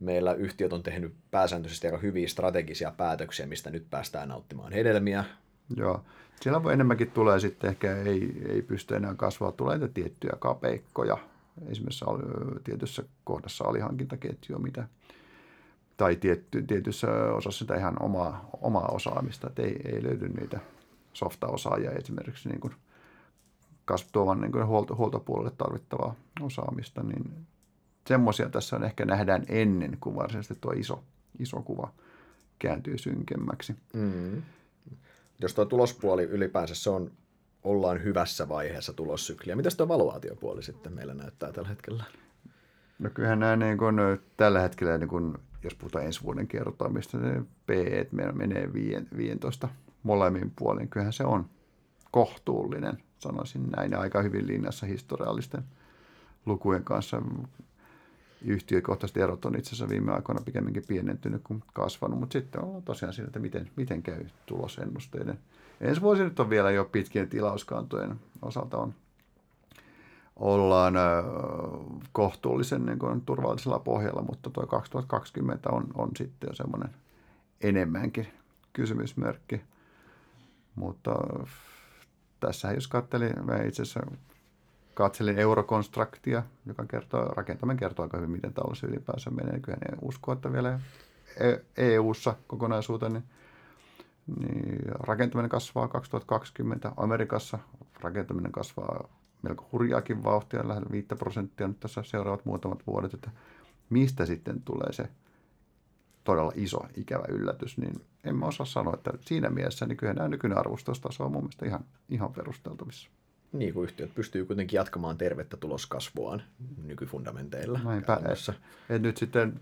meillä yhtiöt on tehnyt pääsääntöisesti aika hyviä strategisia päätöksiä, mistä nyt päästään nauttimaan hedelmiä. Joo. Siellä voi enemmänkin tulee sitten ehkä ei, ei pysty enää kasvaa, tulee niitä tiettyjä kapeikkoja. Esimerkiksi tietyssä kohdassa alihankintaketju, mitä, tai tietty, tietyssä osassa sitä ihan omaa, omaa osaamista, että ei, ei löydy niitä softa-osaajia esimerkiksi niin kuin tuovan niin kuin huolto, huoltopuolelle tarvittavaa osaamista, niin semmoisia tässä on ehkä nähdään ennen kuin varsinaisesti tuo iso, iso kuva kääntyy synkemmäksi. Mm. Jos tuo tulospuoli ylipäänsä, se on, ollaan hyvässä vaiheessa tulossykliä. Mitäs tuo valuaatiopuoli sitten meillä näyttää tällä hetkellä? No kyllähän nämä niin kun, tällä hetkellä, niin kun, jos puhutaan ensi vuoden kertoimista, ne P menee 15 molemmin puolin. Kyllähän se on kohtuullinen, sanoisin näin, aika hyvin linjassa historiallisten lukujen kanssa yhtiökohtaiset erot on itse asiassa viime aikoina pikemminkin pienentynyt kuin kasvanut, mutta sitten on tosiaan siinä, että miten, miten käy tulosennusteiden. Ensi vuosi nyt on vielä jo pitkien tilauskantojen osalta on, ollaan kohtuullisen niin kuin, turvallisella pohjalla, mutta tuo 2020 on, on sitten jo semmoinen enemmänkin kysymysmerkki. Mutta tässä jos katselin, mä itse asiassa katselin Eurokonstruktia, joka kertoo, rakentaminen kertoo aika hyvin, miten talous ylipäänsä menee. Kyllä ne uskoo, että vielä EU-ssa e kokonaisuuteen, niin, niin rakentaminen kasvaa 2020. Amerikassa rakentaminen kasvaa melko hurjaakin vauhtia, lähes 5 prosenttia nyt tässä seuraavat muutamat vuodet, että mistä sitten tulee se todella iso ikävä yllätys, niin en mä osaa sanoa, että siinä mielessä niin kyllä nämä nykyinen arvostustaso on mun mielestä ihan, ihan perusteltavissa niin kuin yhtiöt pystyy kuitenkin jatkamaan tervettä tuloskasvuaan nykyfundamenteilla. Näinpä. Et nyt sitten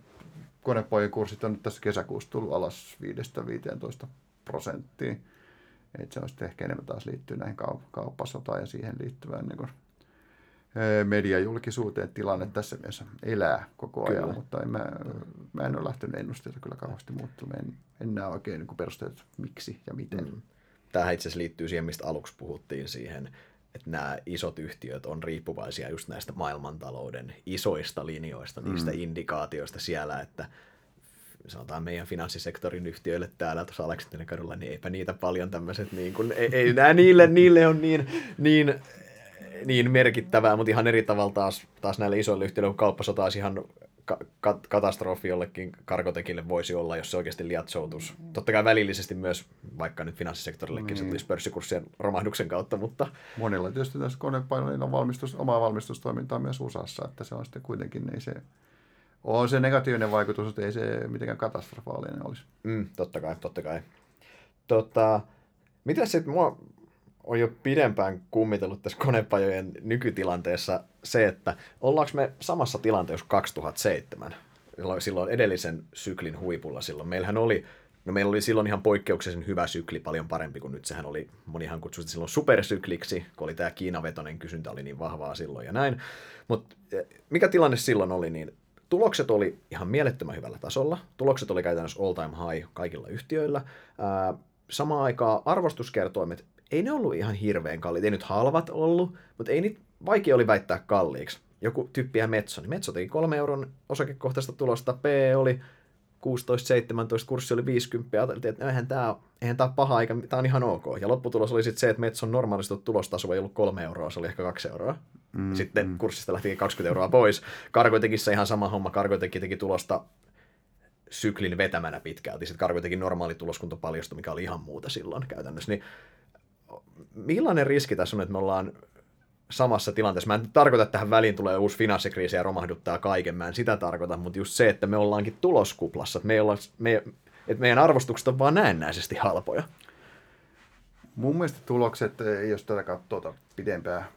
konepojen kurssit on nyt tässä kesäkuussa tullut alas 5-15 prosenttia. Et se on sitten ehkä enemmän taas liittyy näihin kauppasotaan ja siihen liittyvään niin mediajulkisuuteen tilanne tässä mielessä elää koko ajan, kyllä. mutta en mä, mä en ole lähtenyt ennusteita kyllä kauheasti muuttumaan. En, en näe oikein niin perusteet miksi ja miten. Mm. Tähän itse asiassa liittyy siihen, mistä aluksi puhuttiin siihen että nämä isot yhtiöt on riippuvaisia just näistä maailmantalouden isoista linjoista, niistä mm. indikaatioista siellä, että sanotaan meidän finanssisektorin yhtiöille täällä tuossa Aleksanterin kadulla, niin eipä niitä paljon tämmöiset, niin kuin, ei, ei nää, niille, niille on niin, niin, niin merkittävää, mutta ihan eri tavalla taas, taas näille isoille yhtiöille, kun kauppasota ihan ka- katastrofi jollekin karkotekille voisi olla, jos se oikeasti liatsoutus. Totta kai välillisesti myös, vaikka nyt finanssisektorillekin niin. se tulisi pörssikurssien romahduksen kautta, mutta... Monilla tietysti tässä konepainoilla on valmistus, omaa valmistustoimintaa myös USAssa, että se on sitten kuitenkin, ei se on se negatiivinen vaikutus, että ei se mitenkään katastrofaalinen olisi. Mm, totta kai, totta kai. Tota, mitä sitten, mua on jo pidempään kummitellut tässä konepajojen nykytilanteessa se, että ollaanko me samassa tilanteessa 2007, silloin edellisen syklin huipulla silloin. Meillähän oli, no meillä oli silloin ihan poikkeuksellisen hyvä sykli, paljon parempi kuin nyt. Sehän oli, monihan kutsui silloin supersykliksi, kun oli tämä Kiinavetoinen kysyntä oli niin vahvaa silloin ja näin. Mutta eh, mikä tilanne silloin oli, niin tulokset oli ihan mielettömän hyvällä tasolla. Tulokset oli käytännössä all time high kaikilla yhtiöillä. Samaan aikaan arvostuskertoimet, ei ne ollut ihan hirveän kalliit. Ei nyt halvat ollut, mutta ei niitä vaikea oli väittää kalliiksi. Joku tyyppiä Metso, niin Metso teki kolme euron osakekohtaista tulosta, P oli 16-17, kurssi oli 50, ajateltiin, että eihän tämä, eihän tämä paha, eikä tämä on ihan ok. Ja lopputulos oli sitten se, että Metson normaalisti tulostaso ei ollut kolme euroa, se oli ehkä kaksi euroa. Mm, sitten mm. kurssista lähti 20 euroa pois. Kargoitekissä ihan sama homma, Kargoiteki teki tulosta syklin vetämänä pitkälti. Sitten Kargoitekin normaali tuloskunto paljastui, mikä oli ihan muuta silloin käytännössä. Niin millainen riski tässä on, että me ollaan samassa tilanteessa. Mä en tarkoita, että tähän väliin tulee uusi finanssikriisi ja romahduttaa kaiken, mä en sitä tarkoita, mutta just se, että me ollaankin tuloskuplassa, että, me ollaan, me, että meidän arvostukset on vaan näennäisesti halpoja. Mun mielestä tulokset, jos tätä katsoo tuota pidempää,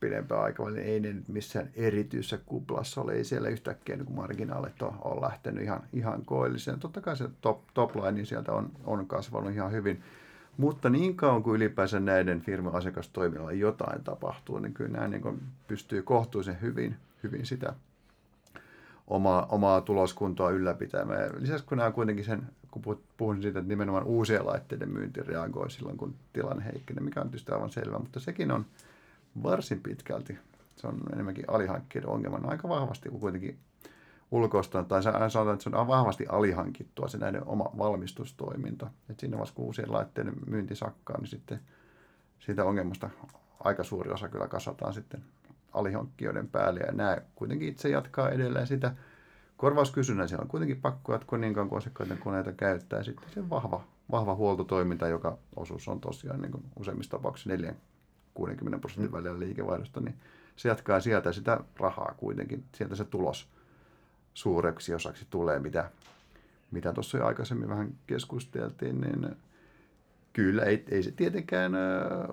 pidempää aikaa, niin ei ne missään erityisessä kuplassa ole. Ei siellä yhtäkkiä niin marginaalit on, on lähtenyt ihan, ihan koilliseen. Totta kai se top, top line sieltä on, on kasvanut ihan hyvin. Mutta niin kauan kuin ylipäänsä näiden firman asiakastoiminnalla jotain tapahtuu, niin kyllä nämä niin pystyy kohtuullisen hyvin, hyvin sitä omaa, omaa tuloskuntoa ylläpitämään. Lisäksi kun nämä kuitenkin sen, kun puhun siitä, että nimenomaan uusien laitteiden myynti reagoi silloin, kun tilanne heikkenee, mikä on tietysti aivan selvä, mutta sekin on varsin pitkälti, se on enemmänkin alihankkijoiden ongelma, aika vahvasti kun kuitenkin ulkoistaan, tai sanotaan, että se on vahvasti alihankittua se näiden oma valmistustoiminta. Että siinä vaiheessa, kun uusien laitteiden myynti sakkaa, niin sitten siitä ongelmasta aika suuri osa kyllä kasataan sitten alihankkijoiden päälle. Ja nämä kuitenkin itse jatkaa edelleen sitä korvauskysynnän. Siellä on kuitenkin pakko jatkoa niin kauan kuin asiakkaiden koneita käyttää. Sitten se vahva, vahva huoltotoiminta, joka osuus on tosiaan niin useimmissa tapauksissa 4 60 prosentin välillä liikevaihdosta, niin se jatkaa sieltä sitä rahaa kuitenkin, sieltä se tulos suureksi osaksi tulee, mitä, mitä tuossa jo aikaisemmin vähän keskusteltiin, niin kyllä ei, ei se tietenkään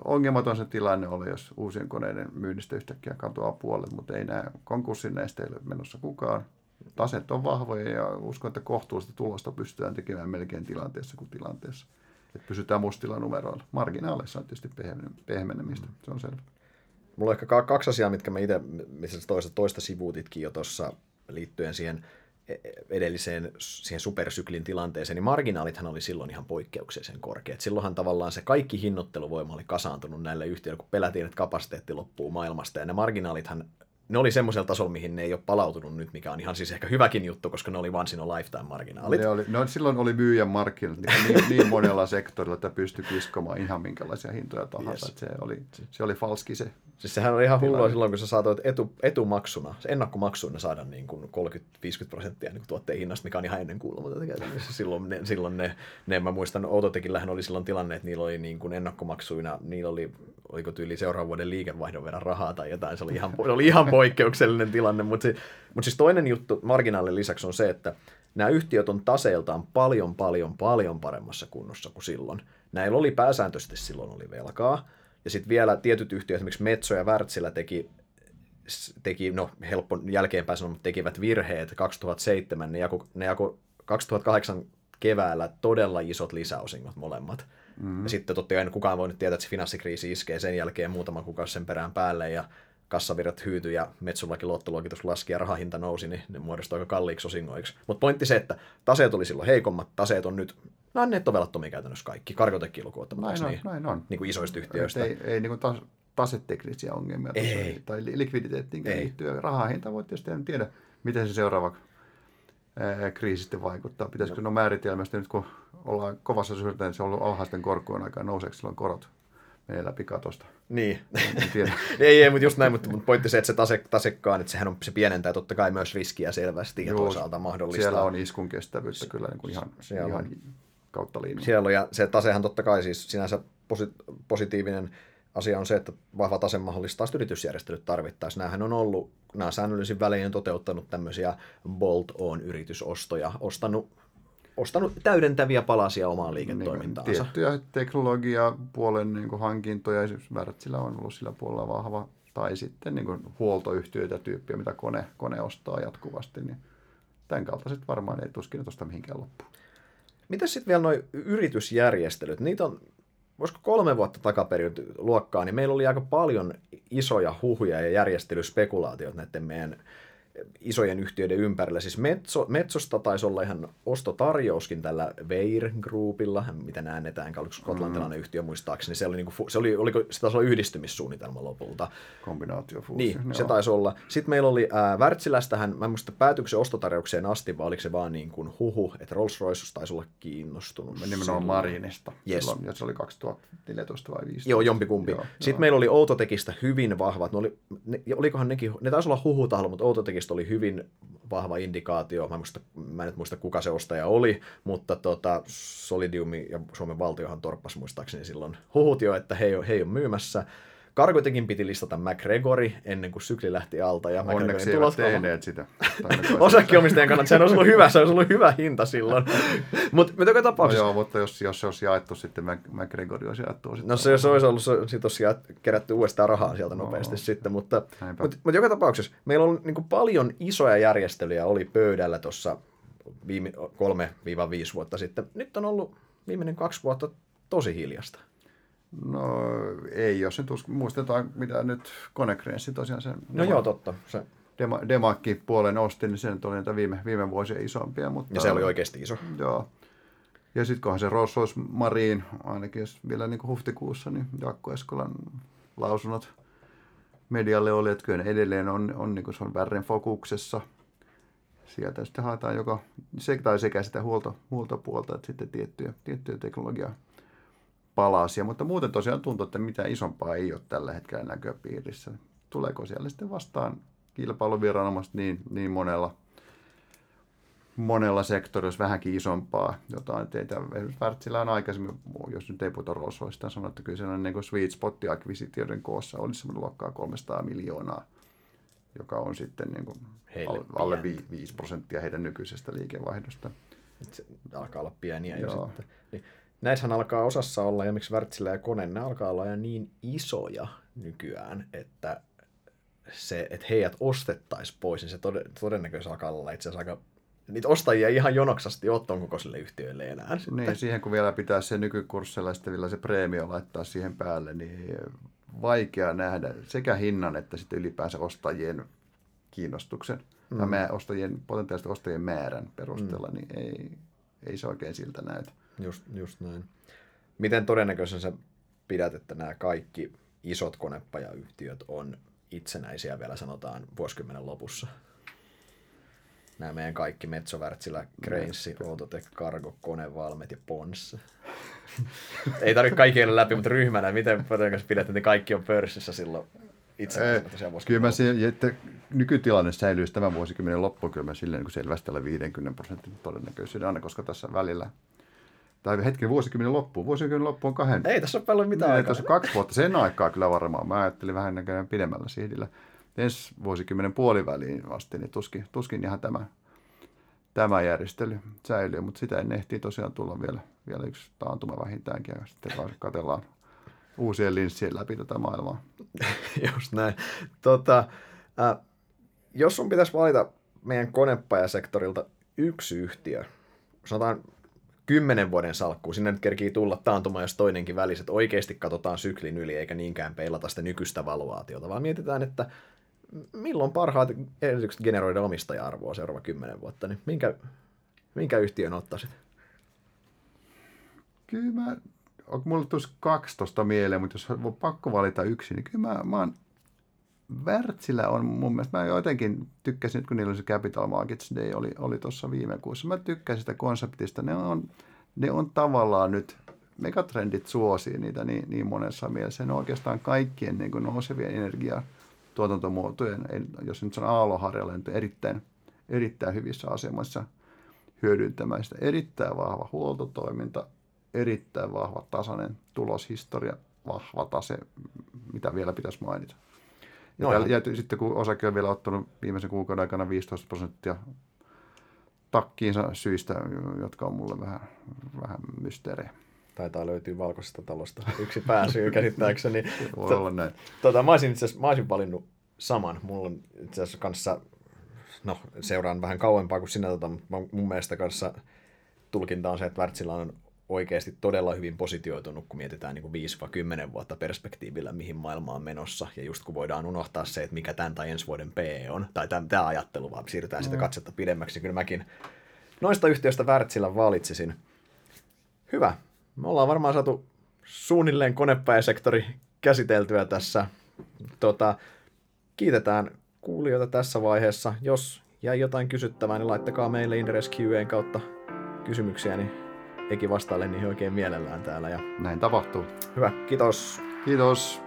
ongelmaton se tilanne ole, jos uusien koneiden myynnistä yhtäkkiä katoaa puolet, mutta ei nämä konkurssin näistä ei ole menossa kukaan. Taset on vahvoja ja uskon, että kohtuullista tulosta pystytään tekemään melkein tilanteessa kuin tilanteessa. Että pysytään mustilla numeroilla. Marginaaleissa on tietysti pehmenemistä, se on selvä. Mulla on ehkä kaksi asiaa, mitkä mä itse, missä toista, toista sivuutitkin jo tuossa liittyen siihen e, e, edelliseen siihen supersyklin tilanteeseen, niin marginaalithan oli silloin ihan poikkeuksellisen korkeat. Silloinhan tavallaan se kaikki hinnoitteluvoima oli kasaantunut näille yhtiöille, kun pelätiin, että kapasiteetti loppuu maailmasta. Ja ne marginaalithan ne oli semmoisella tasolla, mihin ne ei ole palautunut nyt, mikä on ihan siis ehkä hyväkin juttu, koska ne oli once in a lifetime marginaalit. Ne oli, no, silloin oli myyjän markkinat niin, niin, niin monella sektorilla, että pystyi kiskomaan ihan minkälaisia hintoja tahansa. Yes. Se, oli, se oli falski se. Siis sehän oli ihan hullua silloin, kun sä saatoit etu, etumaksuna, ennakkomaksuina saada niin kuin 30-50 prosenttia niin kuin tuotteen hinnasta, mikä on ihan ennen kuulumatonta käytännössä. Silloin ne, silloin ne, ne mä muistan, Outotekillähän oli silloin tilanne, että niillä oli niin kuin ennakkomaksuina, niillä oli, oliko tyyli seuraavan vuoden liikevaihdon verran rahaa tai jotain, se oli ihan, se oli ihan poikkeuksellinen tilanne, mutta, se, mutta siis toinen juttu marginaalin lisäksi on se, että nämä yhtiöt on taseiltaan paljon, paljon, paljon paremmassa kunnossa kuin silloin. Näillä oli pääsääntöisesti silloin oli velkaa, ja sitten vielä tietyt yhtiöt, esimerkiksi Metso ja Wärtsilä teki, teki, no helppo jälkeenpäin sanoa, mutta tekivät virheet 2007, ne jako, ne jako 2008 keväällä todella isot lisäosingot molemmat. Mm-hmm. Ja sitten totta kai kukaan voi nyt tietää, että se finanssikriisi iskee sen jälkeen muutama kuukausi sen perään päälle ja kassavirrat hyytyi ja Metsullakin luottoluokitus laski ja rahahinta nousi, niin ne muodostui aika kalliiksi osingoiksi. Mutta pointti se, että taseet oli silloin heikommat, taseet on nyt Nämä on nettovelattomia käytännössä kaikki, karkotekki lukuun näin niin, näin on. Niin kuin isoista yhtiöistä. ei, ei niin kuin taas taseteknisiä ongelmia tuossa, Ei. tai li- likviditeettiin Ei. liittyy. Rahahinta voi tietysti en tiedä, miten se seuraava ää, kriisi sitten vaikuttaa. Pitäisikö no määritelmästä nyt, kun ollaan kovassa syötä, se on ollut alhaisten korkojen aikaa, nouseeko silloin korot läpi katosta. Niin. Ei, ei, mutta just näin, mutta, mutta pointti se, että se tase, tasekkaan, että sehän on, se pienentää totta kai myös riskiä selvästi ja Joo, toisaalta mahdollistaa. Siellä on iskun kestävyyttä kyllä niin kuin ihan, siellä ihan on. kautta linjan. Siellä on, ja se tasehan totta kai siis sinänsä posi- positiivinen asia on se, että vahva tase mahdollistaa yritysjärjestelyt tarvittaessa. Nämähän on ollut, nämä säännöllisin välein toteuttanut tämmöisiä bolt-on yritysostoja, ostanut, ostanut täydentäviä palasia omaan liiketoimintaansa. Niin, tiettyjä teknologiapuolen niin kuin hankintoja, esimerkiksi Wärtsilä on ollut sillä puolella vahva, tai sitten niin kuin huoltoyhtiöitä tyyppiä, mitä kone, kone ostaa jatkuvasti, niin tämän kaltaiset varmaan ei tuskin tuosta mihinkään loppuun. Mitäs sitten vielä nuo yritysjärjestelyt? Niitä on, voisiko kolme vuotta takaperin luokkaa, niin meillä oli aika paljon isoja huhuja ja järjestelyspekulaatiot näiden meidän isojen yhtiöiden ympärillä. Siis Metso, Metsosta taisi olla ihan ostotarjouskin tällä Veir Groupilla, mitä näennetään, oliko skotlantilainen mm. yhtiö muistaakseni. Se oli, niinku, fu- se oli, oliko, se taisi olla yhdistymissuunnitelma lopulta. Kombinaatiofuusio. Niin, se taisi olla. Sitten meillä oli ää, Wärtsilästähän, mä en muista päätyykö se ostotarjoukseen asti, vai oliko se vaan niin kuin huhu, että Rolls-Royce taisi olla kiinnostunut. Nimenomaan silloin. Marinista. Yes. Silloin, ja se oli 2014 vai 2015. Joo, jompikumpi. Joo, Sitten joo. meillä oli Outotekistä hyvin vahvat. Ne oli, ne, olikohan nekin, ne taisi olla huhutahlo, mutta Outotekista oli hyvin vahva indikaatio. Mä en, muista, mä en muista, kuka se ostaja oli, mutta tota, Solidium ja Suomen valtiohan torppas muistaakseni silloin huhut jo, että he ei ole, he ei ole myymässä. Kargotekin piti listata McGregori ennen kuin sykli lähti alta. Ja Onneksi McGregorin eivät tehneet sitä. Osakkeenomistajan kannalta sehän olisi ollut hyvä, se olisi ollut hyvä hinta silloin. Mutta mut joka No tapauksessa, joo, mutta jos, jos se olisi jaettu sitten, Mac- McGregor olisi jaettu. Sitten No se, se olisi ollut, se, olisi kerätty uudestaan rahaa sieltä nopeasti No. sitten, mutta, mutta, mutta joka tapauksessa meillä on niin paljon isoja järjestelyjä oli pöydällä tuossa viime, 3-5 vuotta sitten. Nyt on ollut viimeinen kaksi vuotta tosi hiljasta. No ei, jos nyt usk- muistetaan, mitä nyt Konecranes tosiaan sen No joo, totta. Se, Dema, Demakki puolen osti, niin se nyt oli niitä viime, viime vuosien isompia. Mutta, ja se oli oikeasti iso. Joo. Ja sitten kunhan se Rolls Mariin, ainakin jos vielä niin kuin huhtikuussa, niin Jaakko Eskolan lausunnot medialle oli, että kyllä edelleen on, on, niin kuin se on värren fokuksessa. Sieltä sitten haetaan joko se, tai sekä sitä huolto, huoltopuolta, että sitten tiettyjä, tiettyjä teknologiaa palasia. Mutta muuten tosiaan tuntuu, että mitään isompaa ei ole tällä hetkellä näköpiirissä. Tuleeko siellä sitten vastaan kilpailuviranomaiset niin, niin monella monella sektorilla, jos vähänkin isompaa jotain teitä. Wärtsilä on aikaisemmin, jos nyt ei puhuta Rolls-Roycesta, sanonut, että kyllä sellainen niin sweet spot akvisitioiden koossa olisi semmoinen luokkaa 300 miljoonaa, joka on sitten niin kuin alle, alle pientä. 5 prosenttia heidän nykyisestä liikevaihdosta. Se alkaa olla pieniä jo Joo. sitten. Niin, näissähän alkaa osassa olla, ja miksi Wärtsilä ja Kone, ne alkaa olla jo niin isoja nykyään, että se, että heidät ostettaisiin pois, niin se tod- todennäköisesti alkaa olla itse asiassa aika niitä ostajia ihan jonoksasti ole ton kokoisille yhtiöille enää. Sitten. Niin, siihen kun vielä pitää se nykykurssilla sitten vielä se preemio laittaa siihen päälle, niin vaikea nähdä sekä hinnan että sitten ylipäänsä ostajien kiinnostuksen mm. mä, ostajien, potentiaalisten ostajien määrän perusteella, mm. niin ei, ei se oikein siltä näytä. Just, just näin. Miten todennäköisen sä pidät, että nämä kaikki isot konepajayhtiöt on itsenäisiä vielä sanotaan vuosikymmenen lopussa? Nämä meidän kaikki Metso, Wärtsilä, Cranes, Outotec, Cargo, Konevalmet ja Pons. Ei tarvitse kaikki olla läpi, mutta ryhmänä, miten todennäköisesti pidät, että ne kaikki on pörssissä silloin itsenäisenä tosiaan Kyllä mä se, että nykytilanne säilyisi tämän vuosikymmenen loppuun, kyllä mä silleen niin selvästi alle 50 prosentin todennäköisyyden aina, koska tässä välillä, tai hetken vuosikymmenen loppuun, vuosikymmenen loppuun on kahden, Ei tässä ole paljon mitään Niin, aikaa. tuossa kaksi vuotta sen aikaa kyllä varmaan. Mä ajattelin vähän näköjään pidemmällä sihdillä. Ensi vuosikymmenen puoliväliin asti, niin tuskin, tuskin ihan tämä, tämä järjestely säilyy, mutta sitä ennen ehtii tosiaan tulla vielä, vielä yksi taantuma vähintäänkin, ja sitten katsellaan uusien linssien läpi tätä maailmaa. Just näin. Tota, äh, jos sun pitäisi valita meidän konepajasektorilta yksi yhtiö, sanotaan kymmenen vuoden salkkuun, sinne nyt kerkii tulla taantuma jos toinenkin välissä, että oikeasti katsotaan syklin yli eikä niinkään peilata sitä nykyistä valuaatiota, vaan mietitään, että milloin parhaat edellytykset generoida omistaja-arvoa seuraava kymmenen vuotta, niin minkä, minkä yhtiön ottaisit? Kyllä mä mulla tulisi 12 mieleen, mutta jos on pakko valita yksi, niin kyllä mä, mä oon Wärtsilä on mun mielestä, mä jotenkin tykkäsin, nyt kun niillä oli se Capital Markets Day, oli, oli tuossa viime kuussa, mä tykkäsin sitä konseptista, ne on, ne on tavallaan nyt, megatrendit suosii niitä niin, niin monessa mielessä, ne on oikeastaan kaikkien niin nousevien energia tuotantomuotojen, jos nyt on aaloharjalla, niin erittäin, erittäin hyvissä asemassa hyödyntämään sitä. Erittäin vahva huoltotoiminta, erittäin vahva tasainen tuloshistoria, vahva tase, mitä vielä pitäisi mainita. Ja, ja sitten kun osake on vielä ottanut viimeisen kuukauden aikana 15 prosenttia takkiinsa syistä, jotka on mulle vähän, vähän mysteerejä. Taitaa löytyä valkoisesta talosta yksi pääsyy käsittääkseni. Voi to, olla näin. Tota, mä, olisin itse mä olisin valinnut saman. Mulla on itse asiassa kanssa, no seuraan vähän kauempaa kuin sinä, tota, mutta mun mielestä kanssa tulkinta on se, että Wärtsilä on oikeasti todella hyvin positioitunut, kun mietitään niin 5-10 vuotta perspektiivillä, mihin maailma on menossa. Ja just kun voidaan unohtaa se, että mikä tämän tai ensi vuoden PE on, tai tämä ajattelu, vaan siirrytään mm. sitä katsetta pidemmäksi. Kyllä mäkin noista yhtiöistä Wärtsilän valitsisin. Hyvä. Me ollaan varmaan saatu suunnilleen konepäisektori käsiteltyä tässä. Tota, kiitetään kuulijoita tässä vaiheessa. Jos jäi jotain kysyttävää, niin laittakaa meille Inderes kautta kysymyksiä, niin Eki vastailen niihin oikein mielellään täällä. Ja... Näin tapahtuu. Hyvä, kiitos. Kiitos.